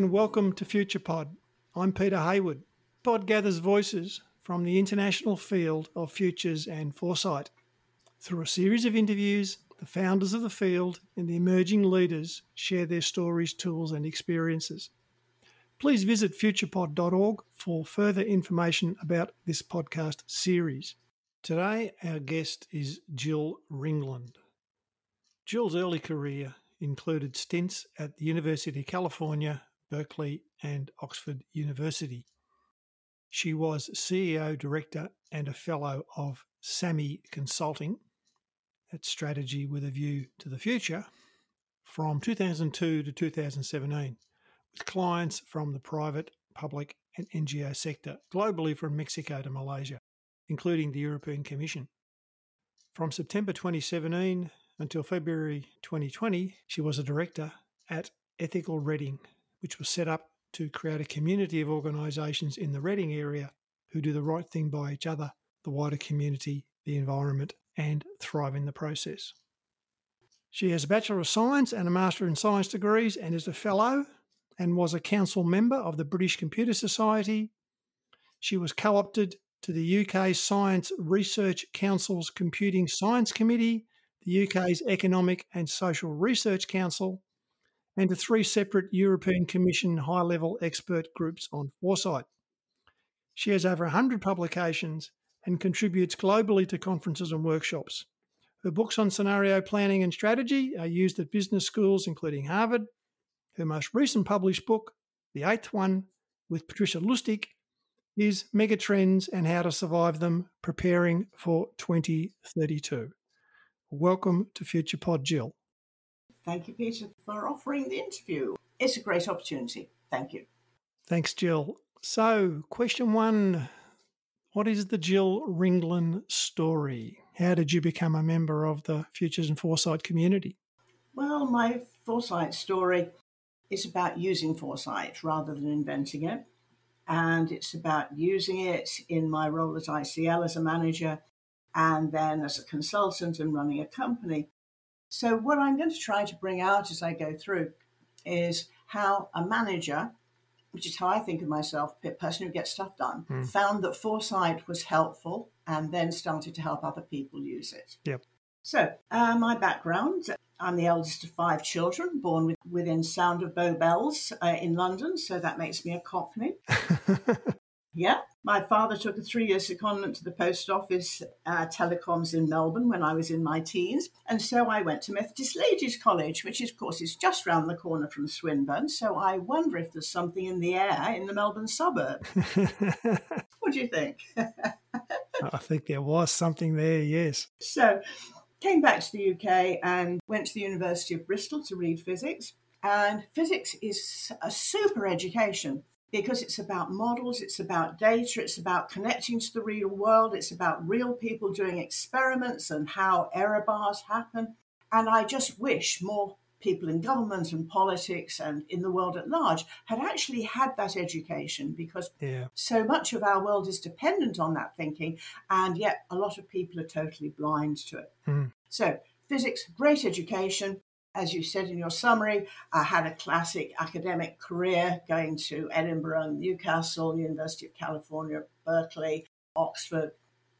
And welcome to FuturePod. I'm Peter Hayward. Pod gathers voices from the international field of futures and foresight. Through a series of interviews, the founders of the field and the emerging leaders share their stories, tools, and experiences. Please visit futurepod.org for further information about this podcast series. Today, our guest is Gill Ringland. Gill's early career included stints at the University of California, Berkeley, and Oxford University. She was CEO, Director, and a Fellow of SAMI Consulting, that's strategy with a view to the future, from 2002 to 2017, with clients from the private, public, and NGO sector, globally from Mexico to Malaysia, including the European Commission. From September 2017 until February 2020, she was a director at Ethical Reading, which was set up to create a community of organisations in the Reading area who do the right thing by each other, the wider community, the environment, and thrive in the process. She has a Bachelor of Science and a Master in Science degrees and is a Fellow and was a council member of the British Computer Society. She was co opted to the UK Science Research Council's Computing Science Committee, the UK's Economic and Social Research Council, and to three separate European Commission high level expert groups on foresight. She has over 100 publications and contributes globally to conferences and workshops. Her books on scenario planning and strategy are used at business schools, including Harvard. Her most recent published book, the eighth one, with Patricia Lustig, is Megatrends and How to Survive Them Preparing for 2032. Welcome to Future Pod, Gill. Thank you, Peter, for offering the interview. It's a great opportunity. Thank you. Thanks, Gill. So, question one What is the Gill Ringland story? How did you become a member of the Futures and Foresight community? Well, my foresight story is about using foresight rather than inventing it. And it's about using it in my role at ICL as a manager and then as a consultant and running a company so, what I'm going to try to bring out as I go through is how a manager, which is how I think of myself, a person who gets stuff done, mm. found that foresight was helpful and then started to help other people use it. Yep. So, uh, my background I'm the eldest of five children, born with, within sound of Bow Bells uh, in London, so that makes me a Cockney. Yeah, my father took a three year secondment to the post office uh, telecoms in Melbourne when I was in my teens. And so I went to Methodist Ladies College, which, of course, is just round the corner from Swinburne. So I wonder if there's something in the air in the Melbourne suburb. what do you think? I think there was something there, yes. So came back to the UK and went to the University of Bristol to read physics. And physics is a super education because it's about models, it's about data, it's about connecting to the real world, it's about real people doing experiments and how error bars happen. And I just wish more people in government and politics and in the world at large had actually had that education because yeah. so much of our world is dependent on that thinking, and yet a lot of people are totally blind to it. Mm. So, physics, great education, as you said in your summary, I had a classic academic career going to Edinburgh, Newcastle, University of California, Berkeley, Oxford.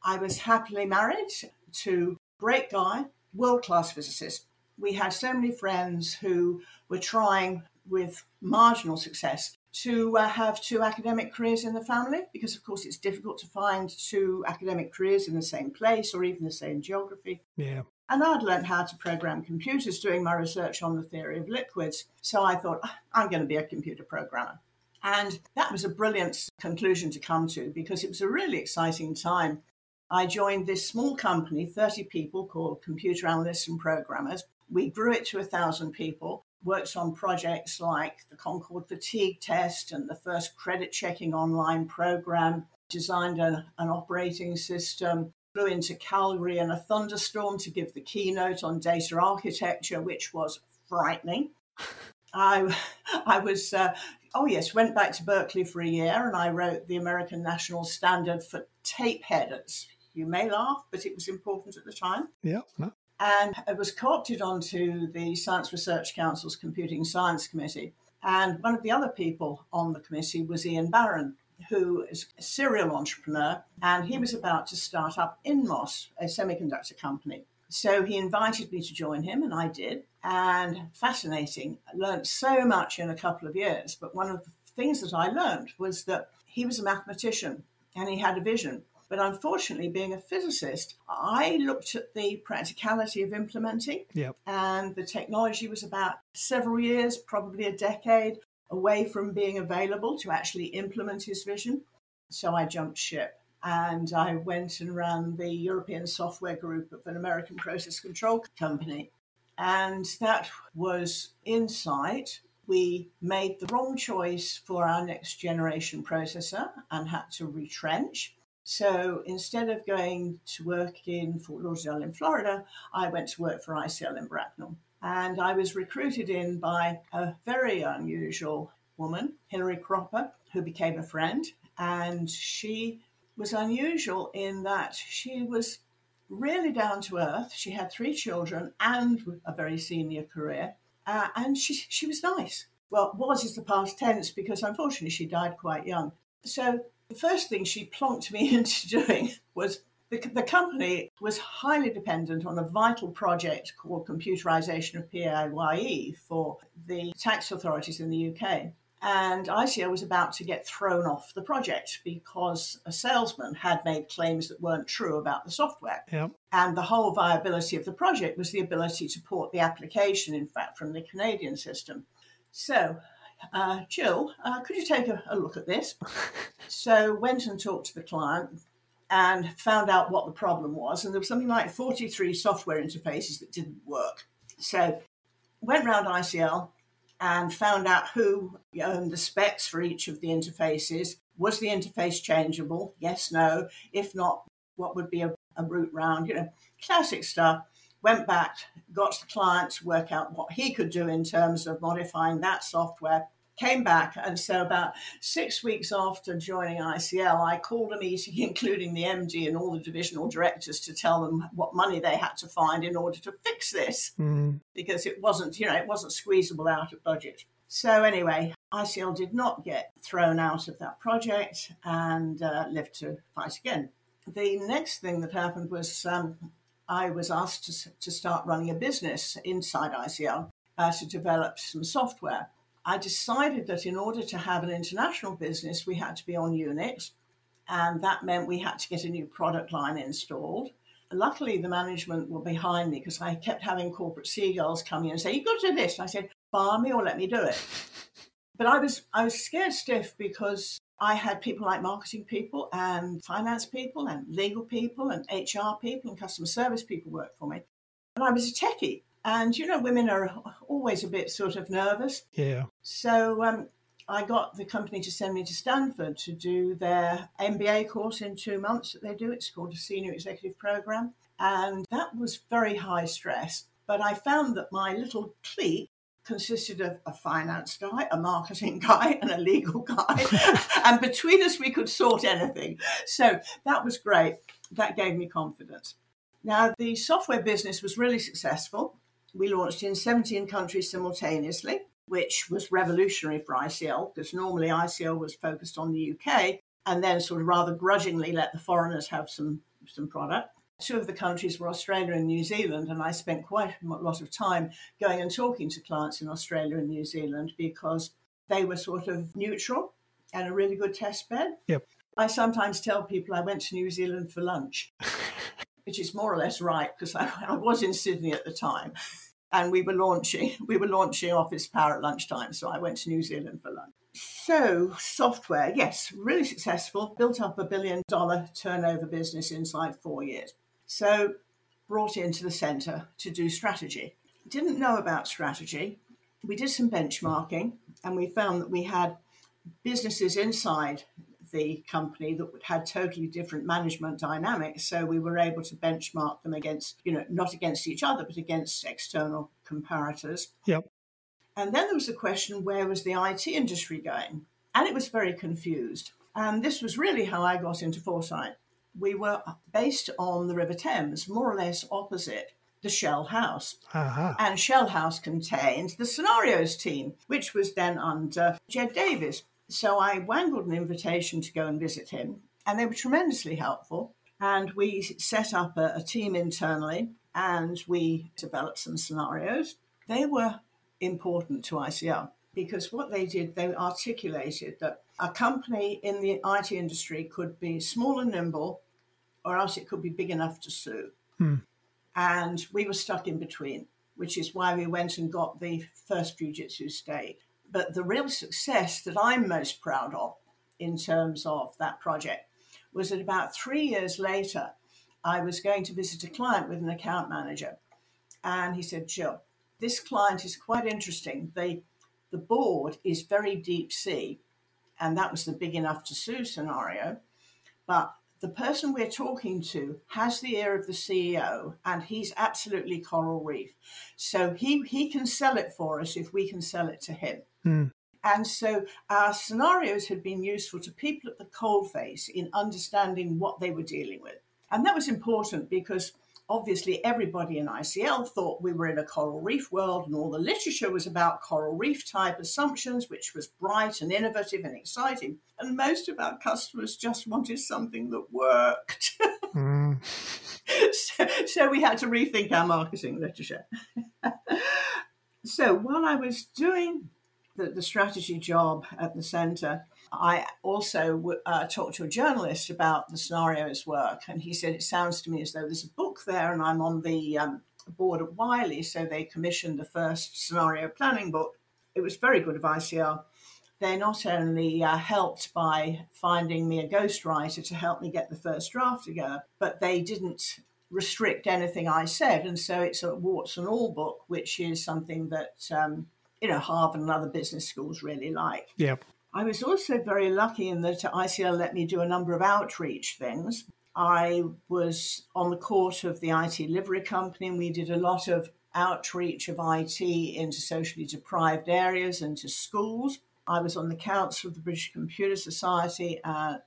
I was happily married to a great guy, world class physicist. We had so many friends who were trying with marginal success to uh, have two academic careers in the family because, of course, it's difficult to find two academic careers in the same place or even the same geography. Yeah. And I'd learned how to program computers doing my research on the theory of liquids. So I thought, ah, I'm going to be a computer programmer. And that was a brilliant conclusion to come to because it was a really exciting time. I joined this small company, 30 people, called Computer Analysts and Programmers. We grew it to 1,000 people, worked on projects like the Concorde fatigue test and the first credit checking online program, designed a, an operating system, flew into Calgary in a thunderstorm to give the keynote on data architecture, which was frightening. I, I was, uh, oh yes, went back to Berkeley for a year and I wrote the American National Standard for tape headers. You may laugh, but it was important at the time. Yeah. No. And I was co opted onto the Science Research Council's Computing Science Committee. And one of the other people on the committee was Ian Barron, who is a serial entrepreneur, and he was about to start up Inmos, a semiconductor company. So he invited me to join him, and I did. And fascinating. I learned so much in a couple of years. But one of the things that I learned was that he was a mathematician and he had a vision. But unfortunately, being a physicist, I looked at the practicality of implementing. Yep. And the technology was about several years, probably a decade away from being available to actually implement his vision. So I jumped ship and I went and ran the European software group of an American process control company. And that was Insight. We made the wrong choice for our next generation processor and had to retrench. So instead of going to work in Fort Lauderdale in Florida, I went to work for ICL in Bracknell. And I was recruited in by a very unusual woman, Hilary Cropper, who became a friend. And she was unusual in that she was really down to earth. She had three children and a very senior career. Uh, and she, she was nice. Well, was is the past tense because unfortunately she died quite young. So the first thing she plonked me into doing was the, the company was highly dependent on a vital project called computerization of PAYE for the tax authorities in the UK. And ICL was about to get thrown off the project because a salesman had made claims that weren't true about the software. Yep. And the whole viability of the project was the ability to port the application, in fact, from the Canadian system. So, uh, Gill, uh, could you take a, a look at this? so, went and talked to the client and found out what the problem was. And there was something like 43 software interfaces that didn't work. So, went round ICL, and found out who owned the specs for each of the interfaces. Was the interface changeable? Yes, no. If not, what would be a, a route round? You know, classic stuff. Went back, got the client to work out what he could do in terms of modifying that software came back. And so, about six weeks after joining ICL, I called a meeting, including the MD and all the divisional directors, to tell them what money they had to find in order to fix this mm. because it wasn't, you know, it wasn't squeezable out of budget. So, anyway, ICL did not get thrown out of that project and uh, lived to fight again. The next thing that happened was um, I was asked to, to start running a business inside ICL uh, to develop some software. I decided that in order to have an international business, we had to be on Unix, and that meant we had to get a new product line installed. Luckily, the management were behind me because I kept having corporate seagulls come in and say, "You've got to do this." And I said, "Bar me or let me do it." But I was I was scared stiff because I had people like marketing people and finance people and legal people and HR people and customer service people work for me, and I was a techie. And you know, women are always a bit sort of nervous. Yeah. So um, I got the company to send me to Stanford to do their MBA course in two months that they do. It's called a senior executive program. And that was very high stress. But I found that my little clique consisted of a finance guy, a marketing guy, and a legal guy. and between us, we could sort anything. So that was great. That gave me confidence. Now, the software business was really successful. We launched in 17 countries simultaneously, which was revolutionary for ICL because normally ICL was focused on the UK and then sort of rather grudgingly let the foreigners have some, some product. Two of the countries were Australia and New Zealand, and I spent quite a lot of time going and talking to clients in Australia and New Zealand because they were sort of neutral and a really good test bed. Yep. I sometimes tell people I went to New Zealand for lunch which is more or less right because I, I, was in Sydney at the time, and we were launching we were launching Office Power at lunchtime. So I went to New Zealand for lunch. So software, yes, really successful. Built up a billion dollar turnover business inside four years. So brought into the centre to do strategy. Didn't know about strategy. We did some benchmarking, and we found that we had businesses inside the company that had totally different management dynamics. So we were able to benchmark them against, you know, not against each other, but against external comparators. Yep. And then there was the question where was the IT industry going? And it was very confused. And this was really how I got into Foresight. We were based on the River Thames, more or less opposite the Shell House. Uh-huh. And Shell House contained the scenarios team, which was then under Ged Davis. So I wangled an invitation to go and visit him, and they were tremendously helpful. And we set up a, a team internally and we developed some scenarios. They were important to ICL because what they did, they articulated that a company in the IT industry could be small and nimble, or else it could be big enough to sue. Hmm. And we were stuck in between, which is why we went and got the first Fujitsu stake. But the real success that I'm most proud of in terms of that project was that about three years later, I was going to visit a client with an account manager. And he said, Gill, this client is quite interesting. They, the board is very deep sea, and that was the big enough to sue scenario. But the person we're talking to has the ear of the CEO and he's absolutely coral reef. So he, he can sell it for us if we can sell it to him. Mm. And so our scenarios had been useful to people at the coalface in understanding what they were dealing with. And that was important because obviously everybody in ICL thought we were in a coral reef world and all the literature was about coral reef type assumptions, which was bright and innovative and exciting. And most of our customers just wanted something that worked. Mm. so, so we had to rethink our marketing literature. so while I was doing the, the strategy job at the center, I also uh, talked to a journalist about the scenarios work, and he said it sounds to me as though there's a book there, and I'm on the um, board at Wiley, so they commissioned the first scenario planning book. It was very good of ICL. They not only uh, helped by finding me a ghostwriter to help me get the first draft together, but they didn't restrict anything I said, and so it's a warts and all book, which is something that um, you know Harvard and other business schools really like. Yep. I was also very lucky in that ICL let me do a number of outreach things. I was on the court of the IT Livery Company, and we did a lot of outreach of IT into socially deprived areas and to schools. I was on the council of the British Computer Society, uh,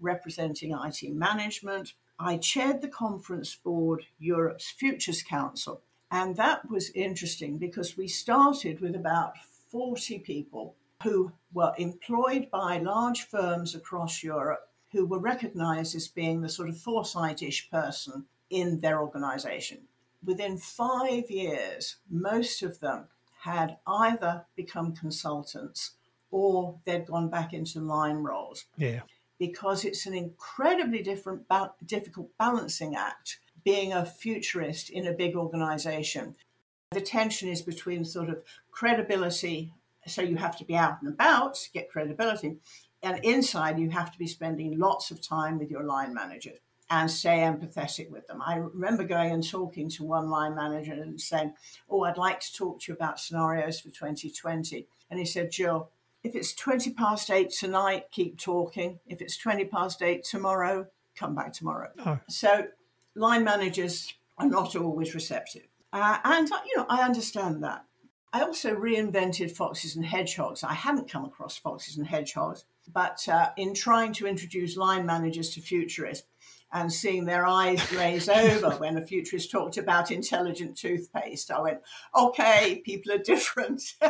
representing IT management. I chaired the conference board, Europe's Futures Council, and that was interesting because we started with about 40 people who were employed by large firms across Europe who were recognized as being the sort of foresightish person in their organization. Within five years, most of them had either become consultants or they'd gone back into line roles. Yeah. Because it's an incredibly different, ba- difficult balancing act being a futurist in a big organization. The tension is between sort of credibility so you have to be out and about to get credibility. And inside, you have to be spending lots of time with your line manager and stay empathetic with them. I remember going and talking to one line manager and saying, Oh, I'd like to talk to you about scenarios for 2020. And he said, Gill, if it's 20 past eight tonight, keep talking. If it's 20 past eight tomorrow, come back tomorrow. Oh. So line managers are not always receptive. Uh, and, you know, I understand that. I also reinvented foxes and hedgehogs. I hadn't come across foxes and hedgehogs, but uh, in trying to introduce line managers to futurists and seeing their eyes glaze over when a futurist talked about intelligent toothpaste, I went, okay, people are different.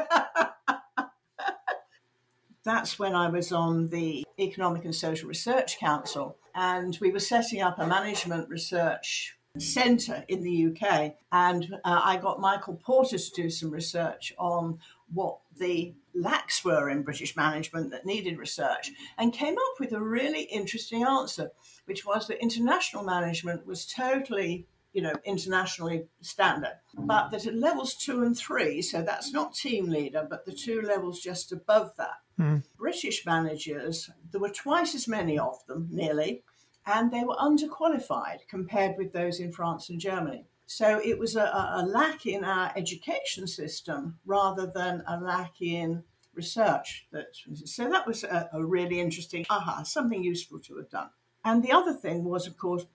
That's when I was on the Economic and Social Research Council, and we were setting up a management research centre in the UK. And uh, I got Michael Porter to do some research on what the lacks were in British management that needed research and came up with a really interesting answer, which was that international management was totally you know, internationally standard, but that at levels two and three, so that's not team leader, but the two levels just above that, mm. British managers, there were twice as many of them, nearly, and they were underqualified compared with those in France and Germany. So it was a, a lack in our education system rather than a lack in research. That, so that was a, a really interesting aha, something useful to have done. And the other thing was, of course,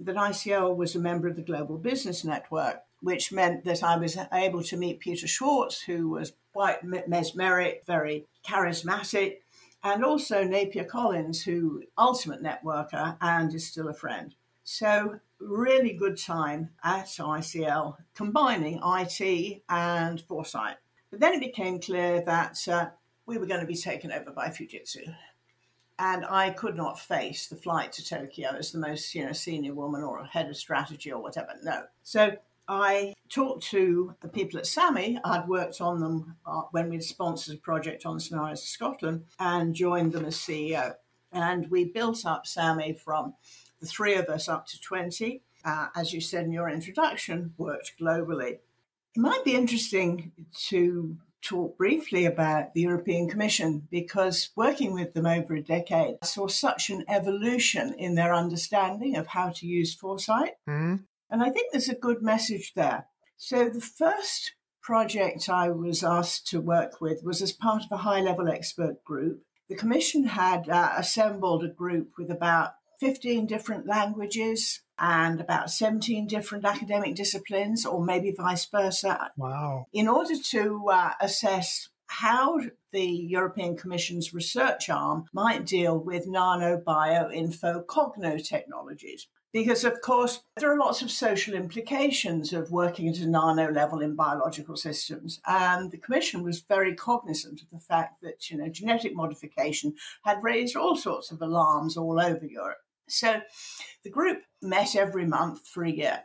that ICL was a member of the Global Business Network, which meant that I was able to meet Peter Schwartz, who was quite mesmeric, very charismatic, and also Napier Collyns, who ultimate networker and is still a friend. So, really good time at ICL, combining IT and foresight. But then it became clear that uh, we were going to be taken over by Fujitsu. And I could not face the flight to Tokyo as the most you know, senior woman or head of strategy or whatever. No. So I talked to the people at SAMI. I'd worked on them uh, when we'd sponsored a project on scenarios of Scotland and joined them as CEO. And we built up SAMI from the three of us up to 20. Uh, as you said in your introduction, worked globally. It might be interesting to talk briefly about the European Commission because working with them over a decade, I saw such an evolution in their understanding of how to use foresight. Mm-hmm. And I think there's a good message there. So the first project I was asked to work with was as part of a high level expert group. The Commission had uh, assembled a group with about 15 different languages and about 17 different academic disciplines, or maybe vice versa. Wow. In order to uh, assess how the European Commission's research arm might deal with nano, bio, info, technologies. Because, of course, there are lots of social implications of working at a nano level in biological systems. And the Commission was very cognizant of the fact that, you know, genetic modification had raised all sorts of alarms all over Europe. So the group met every month for a year.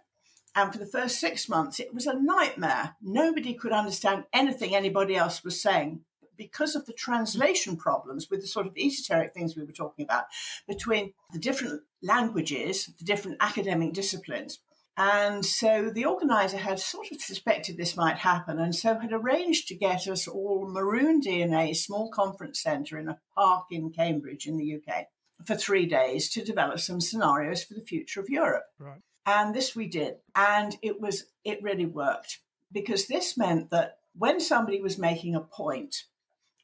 And for the first six months, it was a nightmare. Nobody could understand anything anybody else was saying because of the translation problems with the sort of esoteric things we were talking about between the different languages, the different academic disciplines. And so the organizer had sort of suspected this might happen and so had arranged to get us all Maroon DNA small conference centre in a park in Cambridge in the UK for three days to develop some scenarios for the future of Europe. Right. And this we did. And it was it really worked because this meant that when somebody was making a point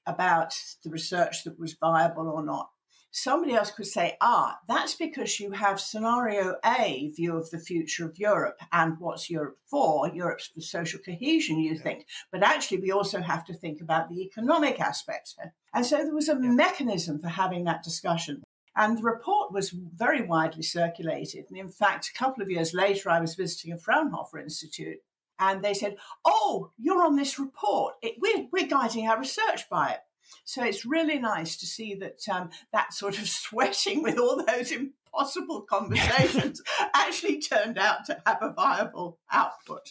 about the research that was viable or not, somebody else could say, ah, that's because you have scenario A view of the future of Europe and what's Europe for? Europe's for social cohesion, you yeah. think. But actually, we also have to think about the economic aspects. And so there was a yeah. mechanism for having that discussion. And the report was very widely circulated. And in fact, a couple of years later, I was visiting a Fraunhofer Institute and they said, Oh, you're on this report. It, we're, we're guiding our research by it. So it's really nice to see that um, that sort of sweating with all those impossible conversations actually turned out to have a viable output.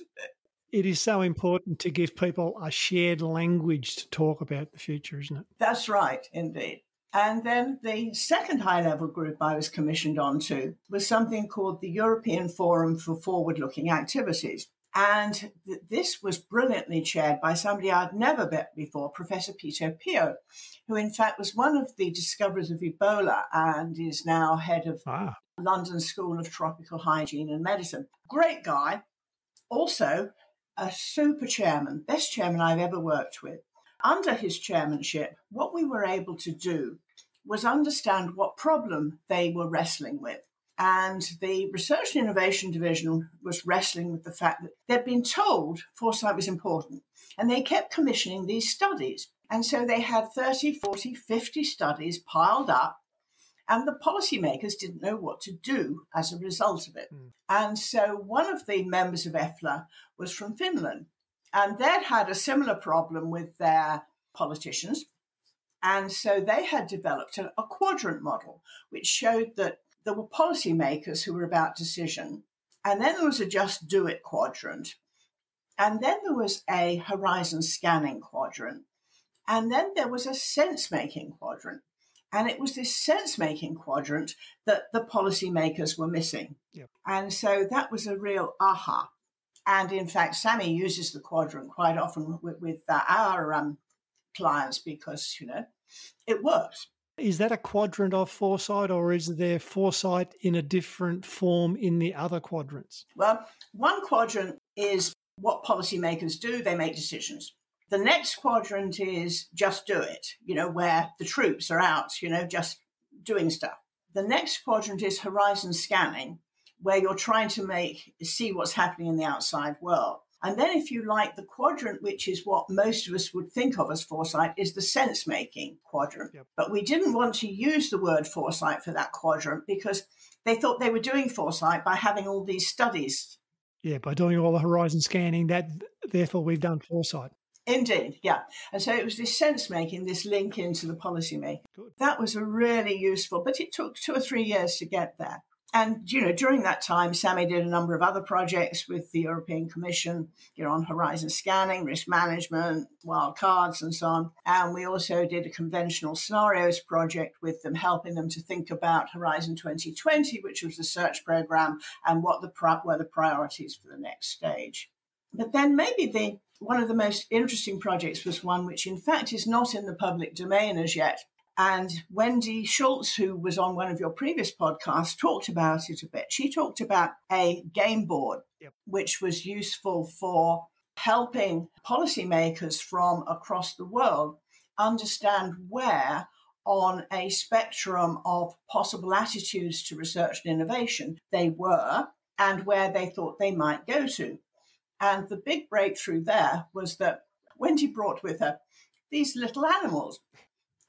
It is so important to give people a shared language to talk about the future, isn't it? That's right, indeed. And then the second high level group I was commissioned onto was something called the European Forum for Forward Looking Activities. And th- this was brilliantly chaired by somebody I'd never met before, Professor Peter Piot, who in fact was one of the discoverers of Ebola and is now head of ah. London School of Tropical Hygiene and Medicine. Great guy. Also, a super chairman, best chairman I've ever worked with. Under his chairmanship, what we were able to do was understand what problem they were wrestling with. And the Research and Innovation Division was wrestling with the fact that they'd been told foresight was important. And they kept commissioning these studies. And so they had 30, 40, 50 studies piled up. And the policymakers didn't know what to do as a result of it. Mm. And so one of the members of EFFLA was from Finland. And they'd had a similar problem with their politicians. And so they had developed a, a quadrant model, which showed that there were policymakers who were about decision. And then there was a just do it quadrant. And then there was a horizon scanning quadrant. And then there was a sense making quadrant. And it was this sense making quadrant that the policymakers were missing. Yep. And so that was a real aha. And in fact, SAMI uses the quadrant quite often with, with uh, our um, clients because, you know, it works. Is that a quadrant of foresight or is there foresight in a different form in the other quadrants? Well, one quadrant is what policymakers do, they make decisions. The next quadrant is just do it, you know, where the troops are out, you know, just doing stuff. The next quadrant is horizon scanning, where you're trying to make see what's happening in the outside world. And then, if you like, the quadrant, which is what most of us would think of as foresight, is the sense making quadrant. Yep. But we didn't want to use the word foresight for that quadrant because they thought they were doing foresight by having all these studies. Yeah, by doing all the horizon scanning, that therefore we've done foresight. Indeed, yeah. And so it was this sense making, this link into the policy making. That was really useful, but it took two or three years to get there. And you know, during that time, SAMI did a number of other projects with the European Commission, you know, on horizon scanning, risk management, wild cards, and so on. And we also did a conventional scenarios project with them, helping them to think about Horizon 2020, which was the search program, and what the were the priorities for the next stage. But then maybe the one of the most interesting projects was one which, in fact, is not in the public domain as yet, and Wendy Schultz, who was on one of your previous podcasts, talked about it a bit. She talked about a game board, yep. which was useful for helping policymakers from across the world understand where on a spectrum of possible attitudes to research and innovation they were and where they thought they might go to. And the big breakthrough there was that Wendy brought with her these little animals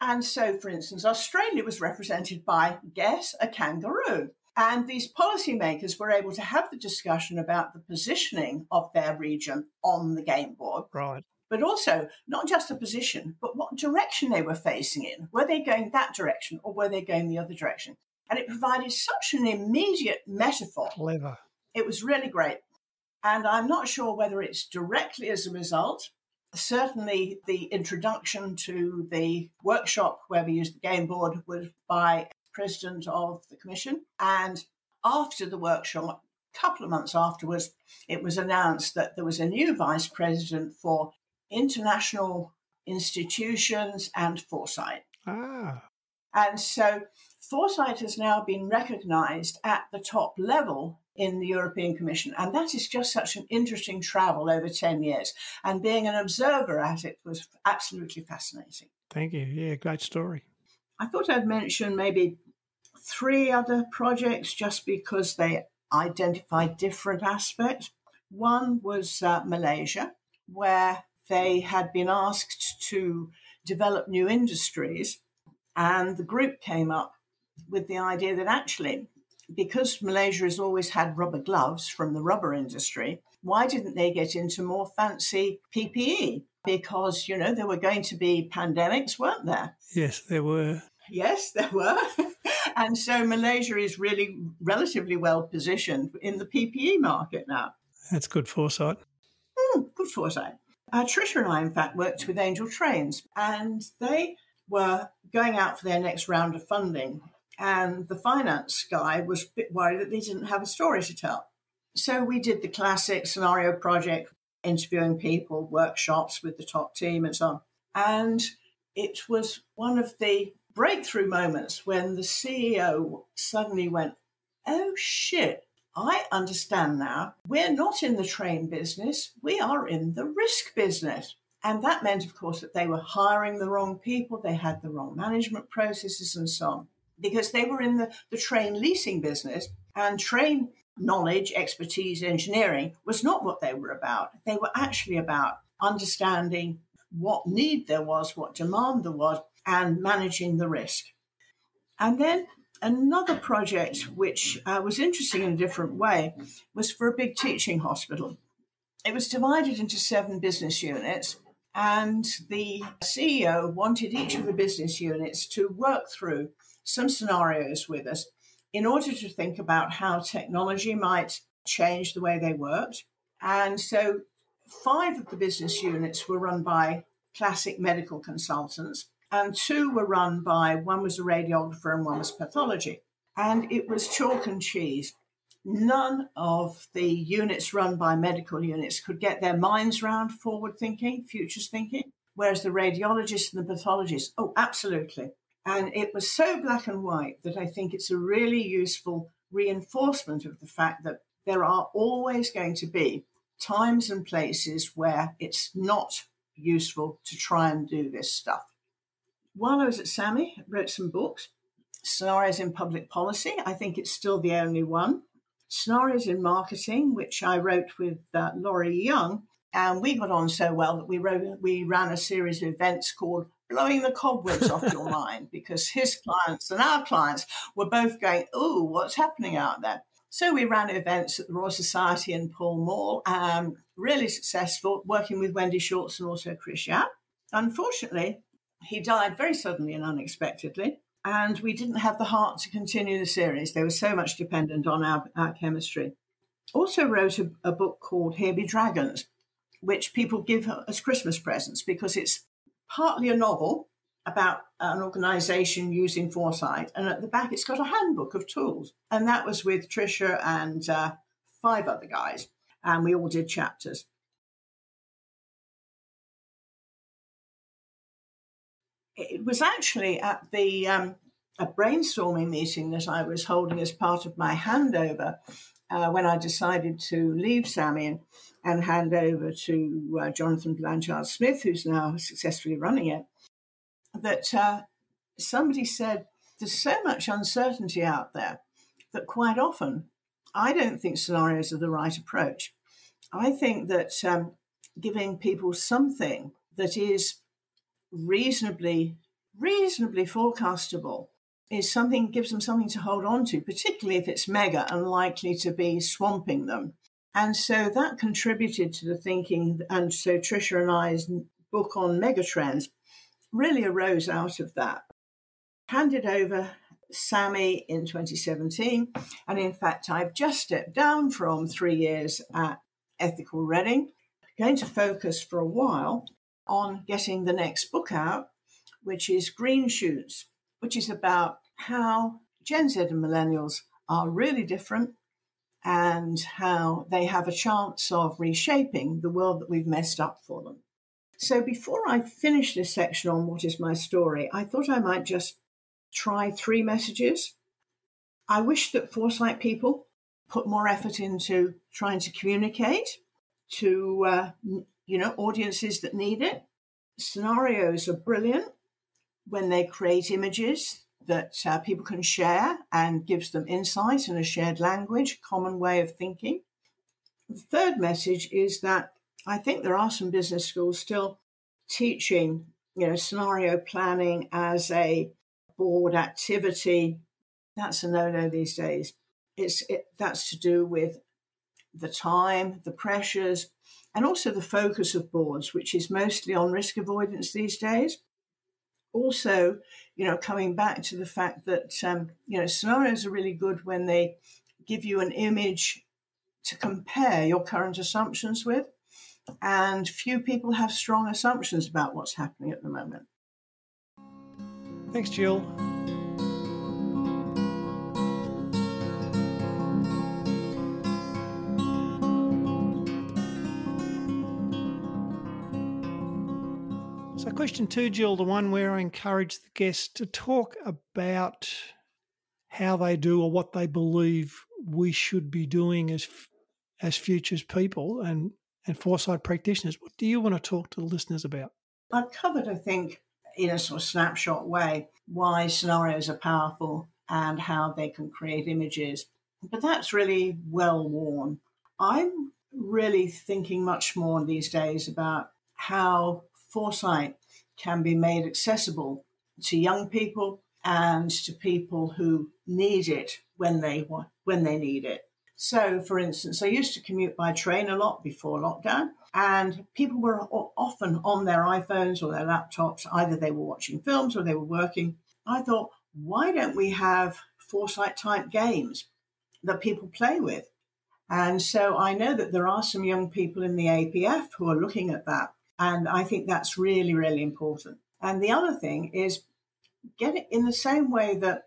and so, for instance, Australia was represented by, guess, a kangaroo. And these policymakers were able to have the discussion about the positioning of their region on the game board. Right. But also, not just the position, but what direction they were facing in. Were they going that direction or were they going the other direction? And it provided such an immediate metaphor. Clever. It was really great. And I'm not sure whether it's directly as a result certainly the introduction to the workshop where we used the game board was by president of the commission. And after the workshop a couple of months afterwards it was announced that there was a new vice president for international institutions and foresight. Ah. And so foresight has now been recognized at the top level in the European Commission. And that is just such an interesting travel over 10 years. And being an observer at it was absolutely fascinating. Thank you. Yeah, great story. I thought I'd mention maybe three other projects just because they identify different aspects. One was uh, Malaysia, where they had been asked to develop new industries, and the group came up with the idea that actually because Malaysia has always had rubber gloves from the rubber industry, why didn't they get into more fancy PPE? Because, you know, there were going to be pandemics, weren't there? Yes, there were. Yes, there were. and so Malaysia is really relatively well positioned in the PPE market now. That's good foresight. Mm, good foresight. Uh, Trisha and I, in fact, worked with Angel Trains, and they were going out for their next round of funding and the finance guy was a bit worried that they didn't have a story to tell. So we did the classic scenario project, interviewing people, workshops with the top team, and so on. And it was one of the breakthrough moments when the CEO suddenly went, Oh shit, I understand now. We're not in the train business, we are in the risk business. And that meant, of course, that they were hiring the wrong people, they had the wrong management processes, and so on because they were in the, the train leasing business and train knowledge, expertise, engineering was not what they were about. They were actually about understanding what need there was, what demand there was, and managing the risk. And then another project, which uh, was interesting in a different way, was for a big teaching hospital. It was divided into seven business units, and the CEO wanted each of the business units to work through some scenarios with us in order to think about how technology might change the way they worked. And so five of the business units were run by classic medical consultants, and two were run by one was a radiographer and one was pathology. And it was chalk and cheese. None of the units run by medical units could get their minds round forward thinking, futures thinking, whereas the radiologists and the pathologists, oh, absolutely. And it was so black and white that I think it's a really useful reinforcement of the fact that there are always going to be times and places where it's not useful to try and do this stuff. While I was at SAMI, I wrote some books. Scenarios in Public Policy, I think it's still the only one. Scenarios in Marketing, which I wrote with uh, Laurie Young, and we got on so well that we wrote, we ran a series of events called blowing the cobwebs off your mind because his clients and our clients were both going, "Oh, what's happening out there?" So we ran events at the Royal Society in Pall Mall, um, really successful, working with Wendy Schultz and also Chris Yapp. Unfortunately, he died very suddenly and unexpectedly, and we didn't have the heart to continue the series. They were so much dependent on our, our chemistry. Also wrote a, a book called Here Be Dragons, which people give as Christmas presents because it's partly a novel about an organization using foresight. And at the back, it's got a handbook of tools. And that was with Trisha and uh, five other guys. And we all did chapters. It was actually at the um, a brainstorming meeting that I was holding as part of my handover uh, when I decided to leave SAMI and hand over to uh, Jonathan Blanchard Smith, who's now successfully running it, that uh, somebody said, There's so much uncertainty out there that quite often I don't think scenarios are the right approach. I think that um, giving people something that is reasonably, reasonably forecastable is something gives them something to hold on to, particularly if it's mega and likely to be swamping them. And so that contributed to the thinking. And so Trisha and I's book on megatrends really arose out of that. Handed over SAMI in 2017. And in fact, I've just stepped down from three years at Ethical Reading, going to focus for a while on getting the next book out, which is Green Shoots, which is about how Gen Z and millennials are really different and how they have a chance of reshaping the world that we've messed up for them. So, before I finish this section on what is my story, I thought I might just try three messages. I wish that foresight people put more effort into trying to communicate to uh, you know audiences that need it. Scenarios are brilliant when they create images that uh, people can share and gives them insight and a shared language, common way of thinking. The third message is that I think there are some business schools still teaching, you know, scenario planning as a board activity. That's a no-no these days. It's it, that's to do with the time, the pressures, and also the focus of boards, which is mostly on risk avoidance these days also, you know, coming back to the fact that, um, you know, scenarios are really good when they give you an image to compare your current assumptions with. And few people have strong assumptions about what's happening at the moment. Thanks, Gill. Question two, Gill, the one where I encourage the guests to talk about how they do or what they believe we should be doing as as futures people and and foresight practitioners. What do you want to talk to the listeners about? I've covered, I think, in a sort of snapshot way, why scenarios are powerful and how they can create images. But that's really well worn. I'm really thinking much more these days about how foresight can be made accessible to young people and to people who need it when they when they need it. So, for instance, I used to commute by train a lot before lockdown, and people were often on their iPhones or their laptops. Either they were watching films or they were working. I thought, why don't we have foresight type games that people play with? And so I know that there are some young people in the APF who are looking at that. And I think that's really, really important. And the other thing is get it in the same way that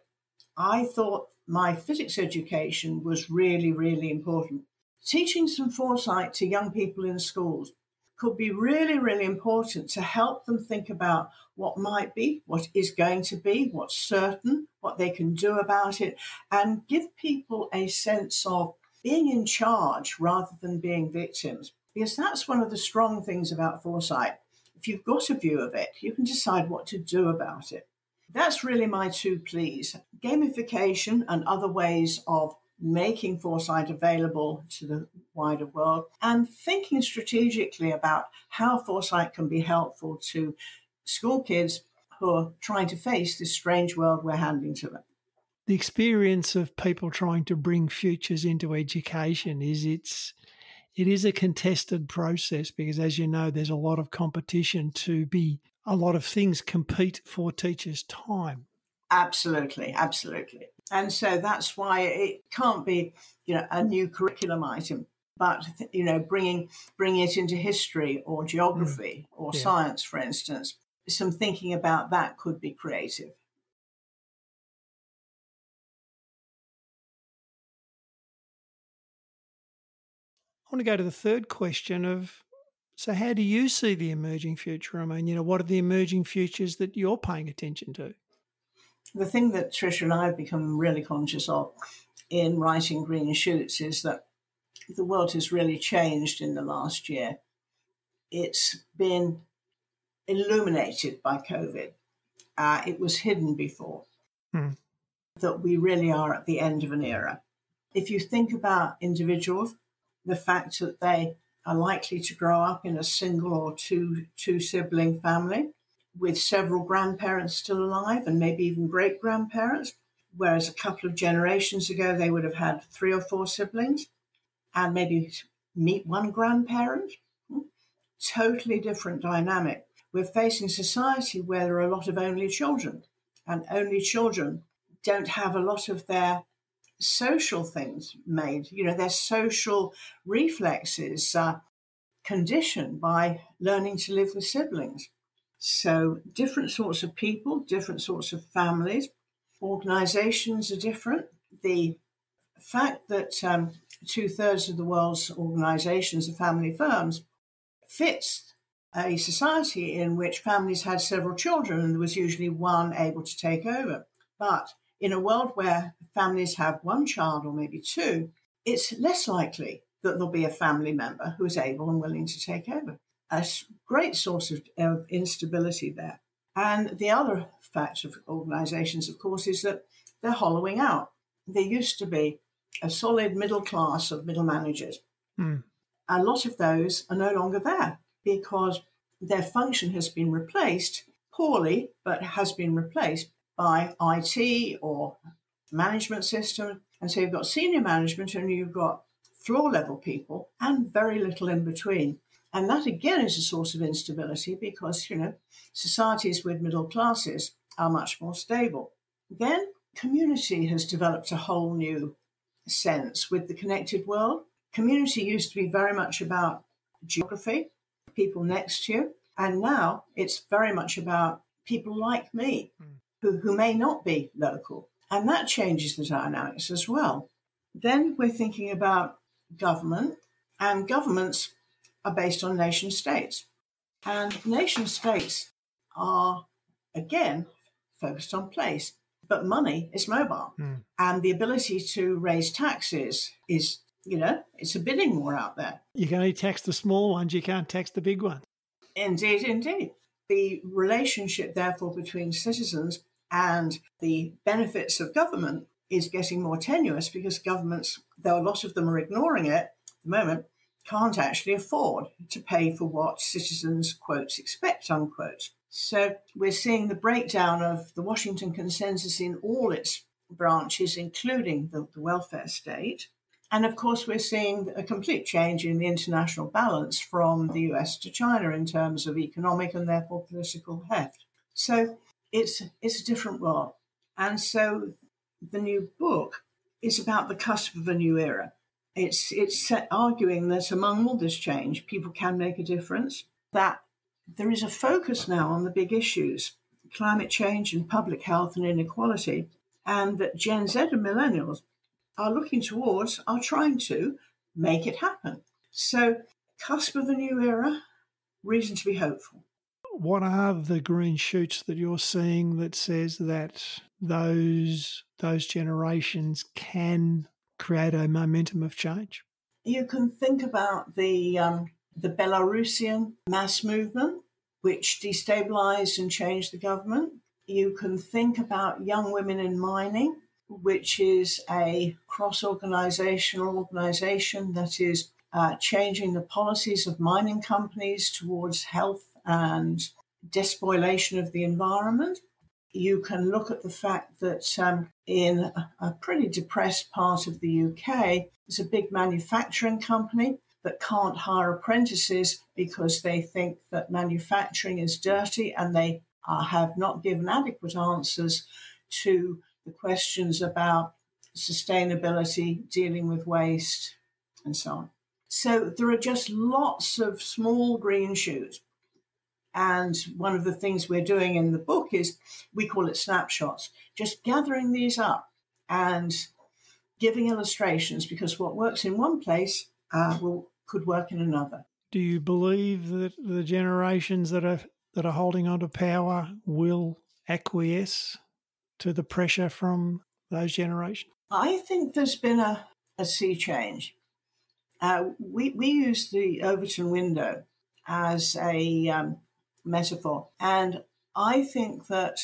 I thought my physics education was really, really important. Teaching some foresight to young people in schools could be really, really important to help them think about what might be, what is going to be, what's certain, what they can do about it, and give people a sense of being in charge rather than being victims because that's one of the strong things about foresight. If you've got a view of it, you can decide what to do about it. That's really my two pleas gamification and other ways of making foresight available to the wider world, and thinking strategically about how foresight can be helpful to school kids who are trying to face this strange world we're handing to them. The experience of people trying to bring futures into education is it's it is a contested process because as you know there's a lot of competition to be a lot of things compete for teachers' time. Absolutely, absolutely. And so that's why it can't be, you know, a new curriculum item, but you know, bringing bringing it into history or geography mm. or yeah. science, for instance. Some thinking about that could be creative. I want to go to the third question of so, how do you see the emerging future? I mean, you know, what are the emerging futures that you're paying attention to? The thing that Trisha and I have become really conscious of in writing Green Shoots is that the world has really changed in the last year. It's been illuminated by COVID. Uh, it was hidden before. Hmm. That we really are at the end of an era. If you think about individuals, the fact that they are likely to grow up in a single or two two sibling family with several grandparents still alive and maybe even great grandparents whereas a couple of generations ago they would have had three or four siblings and maybe meet one grandparent hmm? totally different dynamic we're facing society where there are a lot of only children and only children don't have a lot of their social things made. You know, their social reflexes are conditioned by learning to live with siblings. So, different sorts of people, different sorts of families, organizations are different. The fact that um, two thirds of the world's organizations are family firms fits a society in which families had several children and there was usually one able to take over. But in a world where families have one child or maybe two, it's less likely that there'll be a family member who is able and willing to take over. A great source of, of instability there. And the other fact of organizations, of course, is that they're hollowing out. There used to be a solid middle class of middle managers. Mm. A lot of those are no longer there because their function has been replaced poorly, but has been replaced by IT or management system. And so you've got senior management and you've got floor level people and very little in between. And that again is a source of instability because, you know, societies with middle classes are much more stable. Then community has developed a whole new sense with the connected world. Community used to be very much about geography, people next to you, and now it's very much about people like me. Mm who, who may not be local. And that changes the dynamics as well. Then we're thinking about government, and governments are based on nation states. And nation states are, again, focused on place, but money is mobile. Mm. And the ability to raise taxes is, you know, it's a bidding war out there. You can only tax the small ones, you can't tax the big ones. Indeed, indeed. The relationship, therefore, between citizens and the benefits of government is getting more tenuous because governments, though a lot of them are ignoring it at the moment, can't actually afford to pay for what citizens, quotes, expect, unquote. So we're seeing the breakdown of the Washington Consensus in all its branches, including the, the welfare state. And of course, we're seeing a complete change in the international balance from the US to China in terms of economic and therefore political heft. So it's it's a different world. And so the new book is about the cusp of a new era. It's it's arguing that among all this change, people can make a difference. That there is a focus now on the big issues, climate change and public health and inequality, and that Gen Z and millennials are looking towards, are trying to make it happen. So, cusp of a new era, reason to be hopeful what are the green shoots that you're seeing that says that those those generations can create a momentum of change? You can think about the um, the Belarusian mass movement, which destabilized and changed the government. You can think about young women in mining, which is a cross organizational organization that is uh, changing the policies of mining companies towards health and despoilation of the environment. You can look at the fact that um, in a, pretty depressed part of the UK, there's a big manufacturing company that can't hire apprentices because they think that manufacturing is dirty and they uh, have not given adequate answers to the questions about sustainability, dealing with waste, and so on. So there are just lots of small green shoots. And one of the things we're doing in the book is we call it snapshots, just gathering these up and giving illustrations because what works in one place uh, will could work in another. Do you believe that the generations that are that are holding on to power will acquiesce to the pressure from those generations? I think there's been a, a sea change. Uh, we, we use the Overton window as a um, metaphor. And I think that,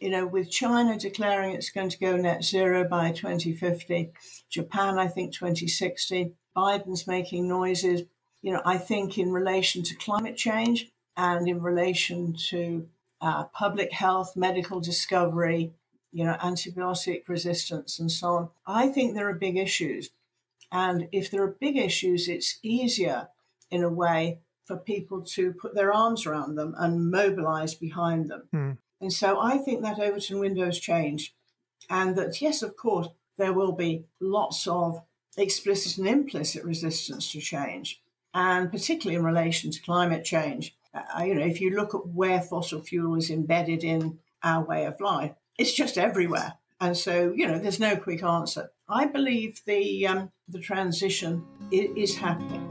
you know, with China declaring it's going to go net zero by 2050, Japan, I think 2060, Biden's making noises. You know, I think in relation to climate change and in relation to uh, public health, medical discovery, you know, antibiotic resistance and so on, I think there are big issues. And if there are big issues, it's easier in a way for people to put their arms around them and mobilize behind them. Mm. And so I think that Overton window has changed. And that, yes, of course, there will be lots of explicit and implicit resistance to change, and particularly in relation to climate change. Uh, you know, if you look at where fossil fuel is embedded in our way of life, it's just everywhere. And so, you know, there's no quick answer. I believe the um, the transition is happening.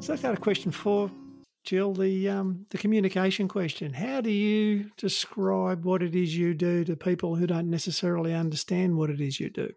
So I've got a question for Gill, the um, the communication question. How do you describe what it is you do to people who don't necessarily understand what it is you do?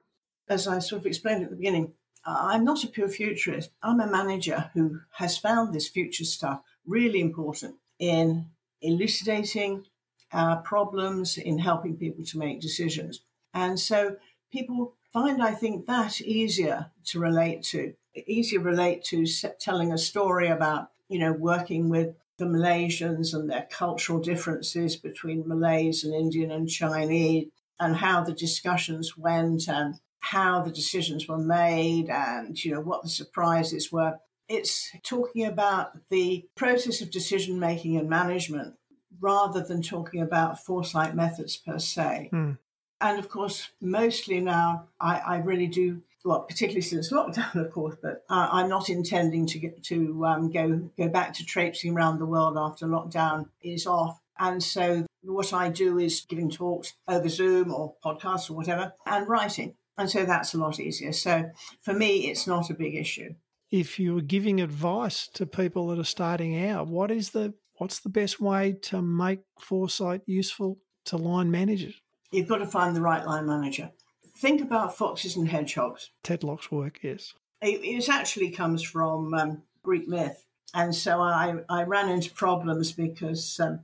As I sort of explained at the beginning, I'm not a pure futurist. I'm a manager who has found this future stuff really important in elucidating our problems, in helping people to make decisions. And so people find, I think, that easier to relate to easier relate to telling a story about, you know, working with the Malaysians and their cultural differences between Malays and Indian and Chinese, and how the discussions went and how the decisions were made and, you know, what the surprises were. It's talking about the process of decision making and management rather than talking about foresight methods per se. Mm. And of course, mostly now, I, I really do well, particularly since lockdown, of course, but uh, I'm not intending to get to um, go go back to traipsing around the world after lockdown is off. And so what I do is giving talks over Zoom or podcasts or whatever, and writing. And so that's a lot easier. So for me, it's not a big issue. If you were giving advice to people that are starting out, what is the what's the best way to make foresight useful to line managers? You've got to find the right line manager think about foxes and hedgehogs. Tetlock's work, yes. It, it actually comes from um, Greek myth. And so I, I ran into problems because um,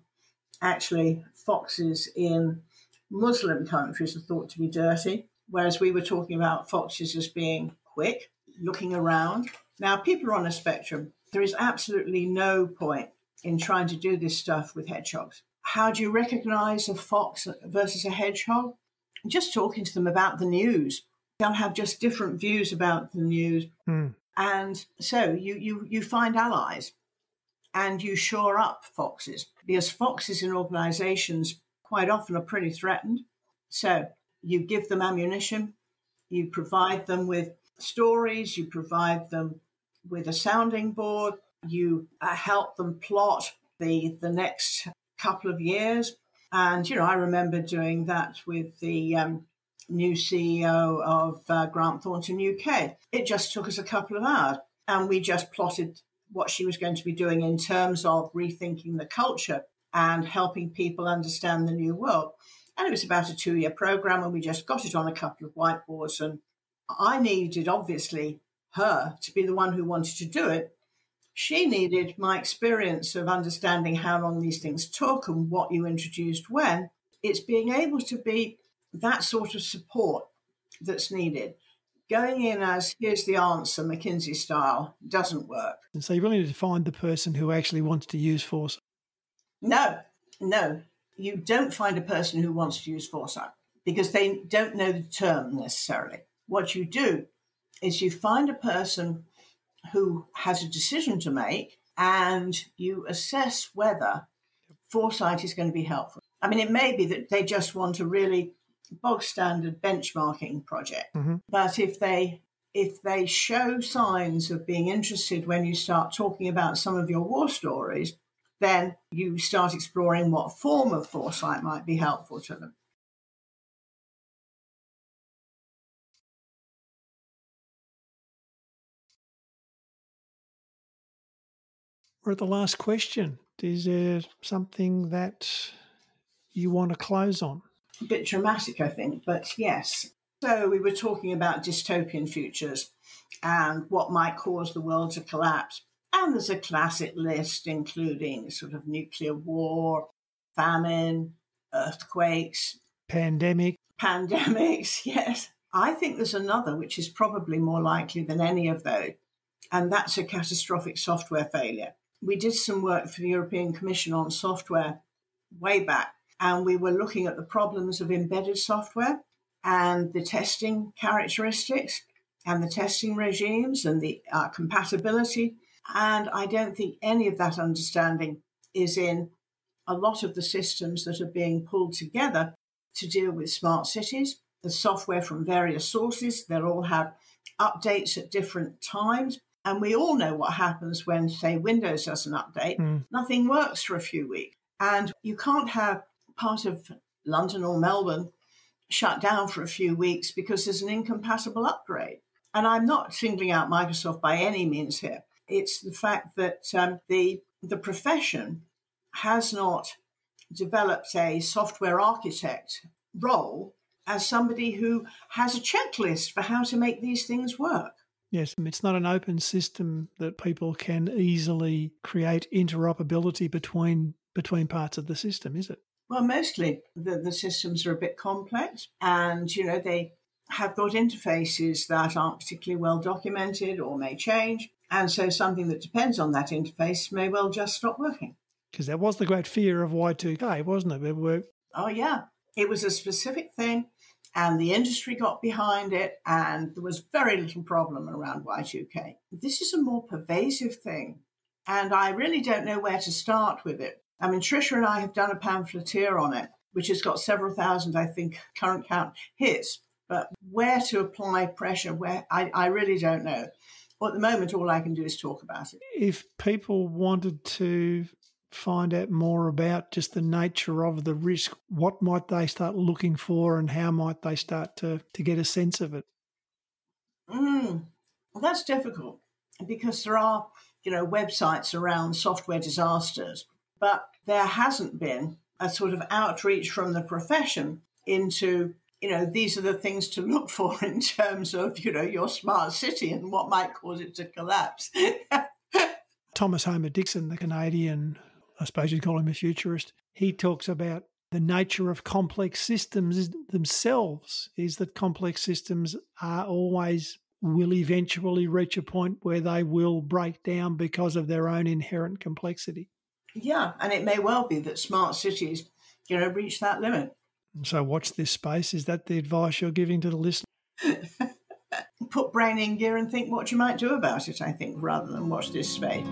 actually foxes in Muslim countries are thought to be dirty, whereas we were talking about foxes as being quick, looking around. Now, people are on a spectrum. There is absolutely no point in trying to do this stuff with hedgehogs. How do you recognize a fox versus a hedgehog? Just talking to them about the news. They'll have just different views about the news. Mm. And so you, you, you find allies and you shore up foxes because foxes in organizations quite often are pretty threatened. So you give them ammunition, you provide them with stories, you provide them with a sounding board, you uh, help them plot the, the next couple of years and, you know, I remember doing that with the um, new CEO of uh, Grant Thornton UK. It just took us a couple of hours and we just plotted what she was going to be doing in terms of rethinking the culture and helping people understand the new world. And it was about a two year program, and we just got it on a couple of whiteboards. And I needed, obviously, her to be the one who wanted to do it she needed my experience of understanding how long these things took and what you introduced when. It's being able to be that sort of support that's needed. Going in as here's the answer, McKinsey style, doesn't work. And so you really need to find the person who actually wants to use foresight. No, no, you don't find a person who wants to use foresight because they don't know the term necessarily. What you do is you find a person who has a decision to make and you assess whether foresight is going to be helpful. I mean, it may be that they just want a really bog standard benchmarking project, Mm-hmm. but if they if they show signs of being interested when you start talking about some of your war stories, then you start exploring what form of foresight might be helpful to them. We're at the last question. Is there something that you want to close on? A bit dramatic, I think, but yes. So we were talking about dystopian futures and what might cause the world to collapse. And there's a classic list, including sort of nuclear war, famine, earthquakes, Pandemic. pandemics. Yes. I think there's another which is probably more likely than any of those, and that's a catastrophic software failure. We did some work for the European Commission on software way back, and we were looking at the problems of embedded software and the testing characteristics and the testing regimes and the uh, compatibility. And I don't think any of that understanding is in a lot of the systems that are being pulled together to deal with smart cities. The software from various sources, they'll all have updates at different times. And we all know what happens when, say, Windows doesn't update. Mm. Nothing works for a few weeks. And you can't have part of London or Melbourne shut down for a few weeks because there's an incompatible upgrade. And I'm not singling out Microsoft by any means here. It's the fact that um, the the profession has not developed a software architect role as somebody who has a checklist for how to make these things work. Yes, it's not an open system that people can easily create interoperability between between parts of the system, is it? Well, mostly the, the systems are a bit complex and, you know, they have got interfaces that aren't particularly well documented or may change. And so something that depends on that interface may well just stop working. Because that was the great fear of Y2K, wasn't it? We were, Oh, yeah. It was a specific thing and the industry got behind it and there was very little problem around Y2K. This is a more pervasive thing and I really don't know where to start with it. I mean, Trisha and I have done a pamphleteer on it, which has got several thousand, I think, current count hits. But where to apply pressure, where I, I really don't know. Well, at the moment, all I can do is talk about it. if people wanted to find out more about just the nature of the risk, what might they start looking for and how might they start to, to get a sense of it? Mm, well, that's difficult because there are, you know, websites around software disasters, but there hasn't been a sort of outreach from the profession into, you know, these are the things to look for in terms of, you know, your smart city and what might cause it to collapse. Thomas Homer Dixon, the Canadian, I suppose you'd call him a futurist, he talks about the nature of complex systems themselves is that complex systems are always will eventually reach a point where they will break down because of their own inherent complexity. yeah, and it may well be that smart cities, you know, reach that limit. So watch this space. Is that the advice you're giving to the listener? Put brain in gear and think what you might do about it, I think, rather than watch this space.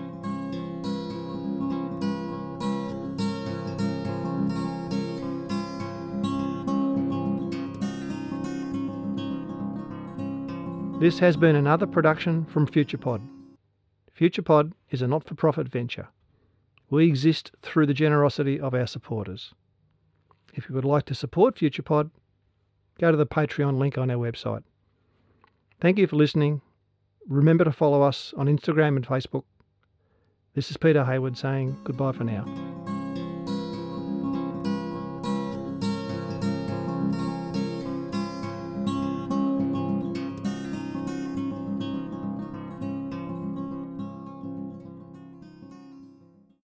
This has been another production from FuturePod. FuturePod is a not for profit venture. We exist through the generosity of our supporters. If you would like to support FuturePod, go to the Patreon link on our website. Thank you for listening. Remember to follow us on Instagram and Facebook. This is Peter Hayward saying goodbye for now.